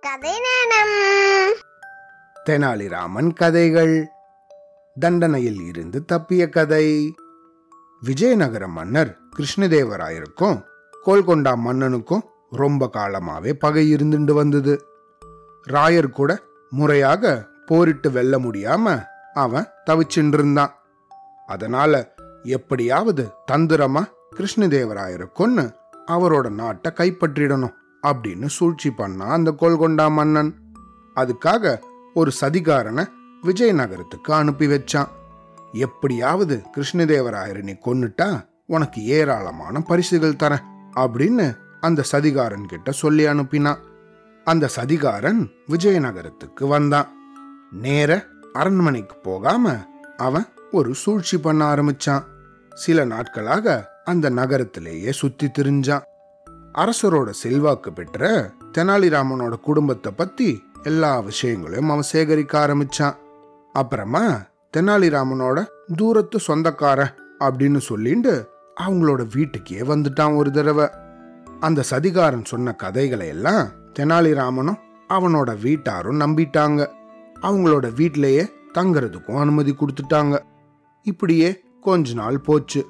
கதை நேரம் தெனாலிராமன் கதைகள். தண்டனையில் இருந்து தப்பிய கதை. விஜயநகர மன்னர் கிருஷ்ணதேவராயருக்கும் கோல்கொண்டா மன்னனுக்கும் ரொம்ப காலமாவே பகை இருந்துட்டு வந்தது. ராயர் கூட முறையாக போரிட்டு வெல்ல முடியாம அவன் தவிச்சுட்டு இருந்தான் அதனால எப்படியாவது தந்திரமா கிருஷ்ணதேவராயரை கொன்னு அவரோட நாட்டை கைப்பற்றிடணும். அப்படின்னு சூழ்ச்சி பண்ணான் அந்த கோல்கொண்டா மன்னன். அதுக்காக ஒரு சதிகாரனை விஜயநகரத்துக்கு அனுப்பி வச்சான். எப்படியாவது கிருஷ்ணதேவராயரை நீ கொன்னுட்டா உனக்கு ஏராளமான பரிசுகள் தரேன் அப்படின்னு அந்த சதிகாரன் கிட்ட சொல்லி அனுப்பினான். அந்த சதிகாரன் விஜயநகரத்துக்கு வந்தான். நேர அரண்மனைக்கு போகாம அவன் ஒரு சூழ்ச்சி பண்ண ஆரம்பிச்சான். சில நாட்களாக அந்த நகரத்திலேயே சுத்தி திரிஞ்சான். அரசரோட செல்வாக்கு பெற்ற தெனாலிராமனோட குடும்பத்தை பத்தி எல்லா விஷயங்களையும் அவன் சேகரிக்க ஆரம்பிச்சான். அப்புறமா தெனாலிராமனோட தூரத்து சொந்தக்காரன் அப்படின்னு சொல்லிட்டு அவங்களோட வீட்டுக்கே வந்துட்டான் ஒரு தடவை. அந்த சதிகாரன் சொன்ன கதைகளை எல்லாம் தெனாலிராமனும் அவனோட வீட்டாரும் நம்பிட்டாங்க. அவங்களோட வீட்டிலேயே தங்கறதுக்கும் அனுமதி கொடுத்துட்டாங்க. இப்படியே கொஞ்ச நாள் போச்சு.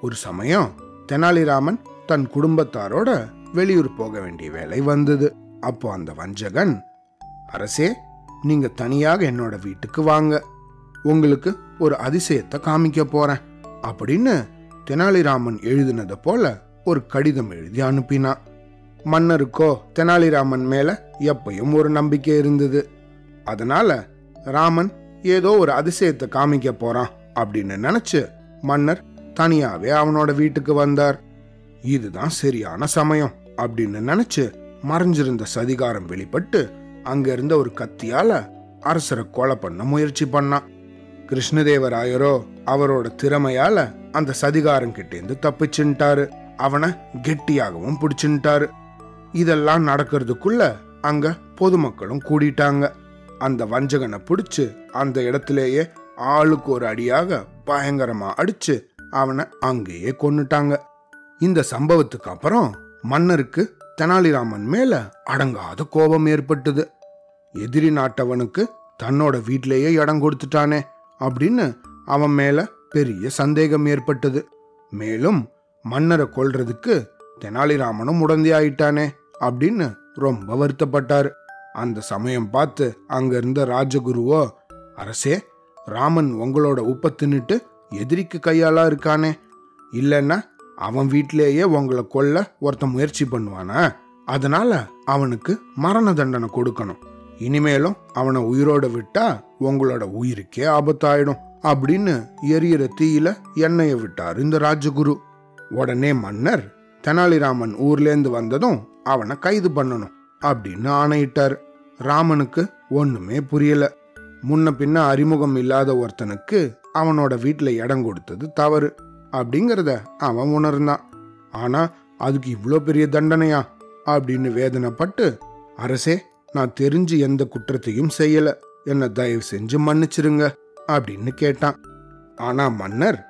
ஒரு சமயம் தெனாலிராமன் தன் குடும்பத்தாரோட வெளியூர் போக வேண்டிய வேலை வந்தது. அப்போ அந்த வஞ்சகன் அரசே நீங்க தனியாக என்னோட வீட்டுக்கு வாங்க. உங்களுக்கு ஒரு அதிசயத்தை காமிக்க போறேன். அப்படின்னு தெனாலிராமன் எழுதினதை போல ஒரு கடிதம் எழுதி அனுப்பினான். மன்னருக்கோ தெனாலிராமன் மேல எப்பயும் ஒரு நம்பிக்கை இருந்தது. அதனால ராமன் ஏதோ ஒரு அதிசயத்தை காமிக்க போறான் அப்படின்னு நினைச்சு மன்னர் தனியாவே அவனோட வீட்டுக்கு வந்தார். இதுதான் சரியான சமயம் அப்படின்னு நினைச்சு மறைஞ்சிருந்த சதிகாரம் வெளிப்பட்டு அங்க இருந்த ஒரு கத்தியால அரசரை கொலை பண்ண முயற்சி பண்ணான். கிருஷ்ணதேவராயரோ அவரோட திறமையால அந்த சதிகாரம் கிட்டேந்து தப்பிச்சுட்டாரு அவனை கெட்டியாகவும் பிடிச்சுட்டாரு இதெல்லாம் நடக்கிறதுக்குள்ள அங்க பொதுமக்களும் கூடிட்டாங்க. அந்த வஞ்சகனை பிடிச்சு அந்த இடத்திலேயே ஆளுக்கு ஒரு அடியாக பயங்கரமா அடிச்சு அவனை அங்கேயே கொன்னுட்டாங்க. இந்த சம்பவத்துக்கு அப்புறம் மன்னருக்கு தெனாலிராமன் மேல அடங்காத கோபம் ஏற்பட்டது. எதிரி நாட்டவனுக்கு தன்னோட வீட்டிலேயே இடம் கொடுத்துட்டானே அப்படின்னு அவன் மேல பெரிய சந்தேகம் ஏற்பட்டது. மேலும் மன்னரை கொல்றதுக்கு தெனாலிராமனும் உடந்தையாயிட்டானே அப்படின்னு ரொம்ப வருத்தப்பட்டாரு. அந்த சமயம் பார்த்து அங்க இருந்த ராஜகுருவோ அரசே ராமன் உங்களோட உப்ப தின்னுட்டு எதிரிக்கு கையாலா இருக்கானே? இல்லைன்னா அவன் வீட்டிலேயே உங்களை கொல்ல ஒருத்தன் முயற்சி பண்ணுவானா? அதனால அவனுக்கு மரண தண்டனை கொடுக்கணும். இனிமேலும் அவனை உயிரோட விட்டா உங்களோட உயிருக்கே ஆபத்தாயிடும் அப்படின்னு எரியற தீயில எண்ணெயை விட்டார் இந்த ராஜகுரு. உடனே மன்னர் தெனாலிராமன் ஊர்லேருந்து வந்ததும் அவனை கைது பண்ணணும் அப்படின்னு ஆணையிட்டார். ராமனுக்கு ஒண்ணுமே புரியல. முன்ன பின்ன அறிமுகம் இல்லாத ஒருத்தனுக்கு அவனோட வீட்டில் இடம் கொடுத்தது தவறு. அப்படிங்கிறத அவன் உணர்ந்தான். ஆனா அதுக்கு இவ்வளோ பெரிய தண்டனையா? அப்படின்னு வேதனைப்பட்டு அரசே நான் தெரிஞ்சு எந்த குற்றத்தையும் செய்யல. என்னை தயவு செஞ்சு மன்னிச்சிருங்க அப்படின்னு கேட்டான். ஆனா மன்னர்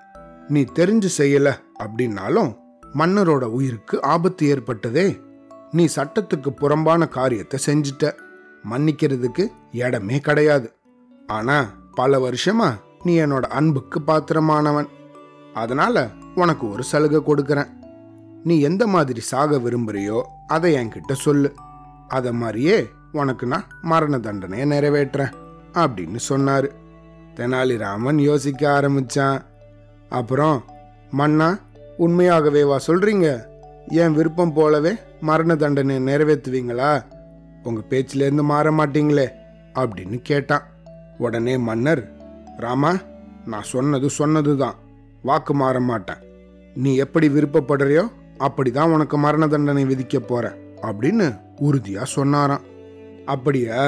நீ தெரிஞ்சு செய்யல அப்படின்னாலும் மன்னரோட உயிருக்கு ஆபத்து ஏற்பட்டதே. நீ சட்டத்துக்கு புறம்பான காரியத்தை செஞ்சிட்ட. மன்னிக்கிறதுக்கு இடமே கிடையாது. ஆனா பல வருஷமா நீ என்னோட அன்புக்கு பாத்திரமானவன். அதனால உனக்கு ஒரு சலுகை கொடுக்கறேன். நீ எந்த மாதிரி சாக விரும்புறியோ அதை என்கிட்ட சொல்லு. அதை மாதிரியே உனக்கு நான் மரண தண்டனையை நிறைவேற்றுறேன் அப்படின்னு சொன்னார். தெனாலிராமன் யோசிக்க ஆரம்பிச்சான். அப்புறம் மன்னா உண்மையாகவே வா சொல்றீங்க. என் விருப்பம் போலவே மரண தண்டனை நிறைவேற்றுவீங்களா? உங்க பேச்சிலேருந்து மாற மாட்டீங்களே அப்படின்னு கேட்டான். உடனே மன்னர் ராமா நான் சொன்னது சொன்னதுதான். வாக்கு மாற மாட்டேன். நீ எப்படி விருப்பப்படுறியோ அப்படிதான் உனக்கு மரண தண்டனை விதிக்க போற அப்படின்னு உறுதியா சொன்னாராம். அப்படியா?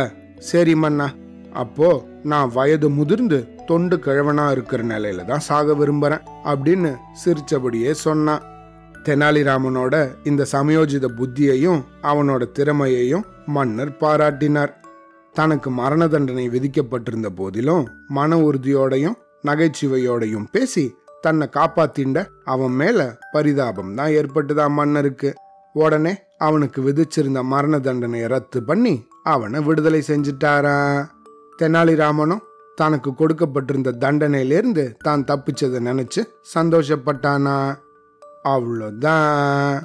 சரி மன்னா. அப்போ நான் வயது முதிர்ந்து தொண்டு கிழவனா இருக்கிற நிலையில தான் சாக விரும்புறேன் அப்படின்னு சிரிச்சபடியே சொன்னான். தெனாலிராமனோட இந்த சமயோஜித புத்தியையும் அவனோட திறமையையும் மன்னர் பாராட்டினார். தனக்கு மரண தண்டனை விதிக்கப்பட்டிருந்த போதிலும் மன உறுதியோடையும் நகைச்சுவையோடையும் பேசி தன்னை காப்பாத்திண்ட அவன் மேல பரிதாபம் தான் ஏற்பட்டுதான் மன்னருக்கு. உடனே அவனுக்கு விதிச்சிருந்த மரண தண்டனையை ரத்து பண்ணி அவனை விடுதலை செஞ்சிட்டாராம் தெனாலிராமனும் தனக்கு கொடுக்கப்பட்டிருந்த தண்டனையிலிருந்து தான் தப்பிச்சதை நினைச்சு சந்தோஷப்பட்டானா. அவ்வளோதான்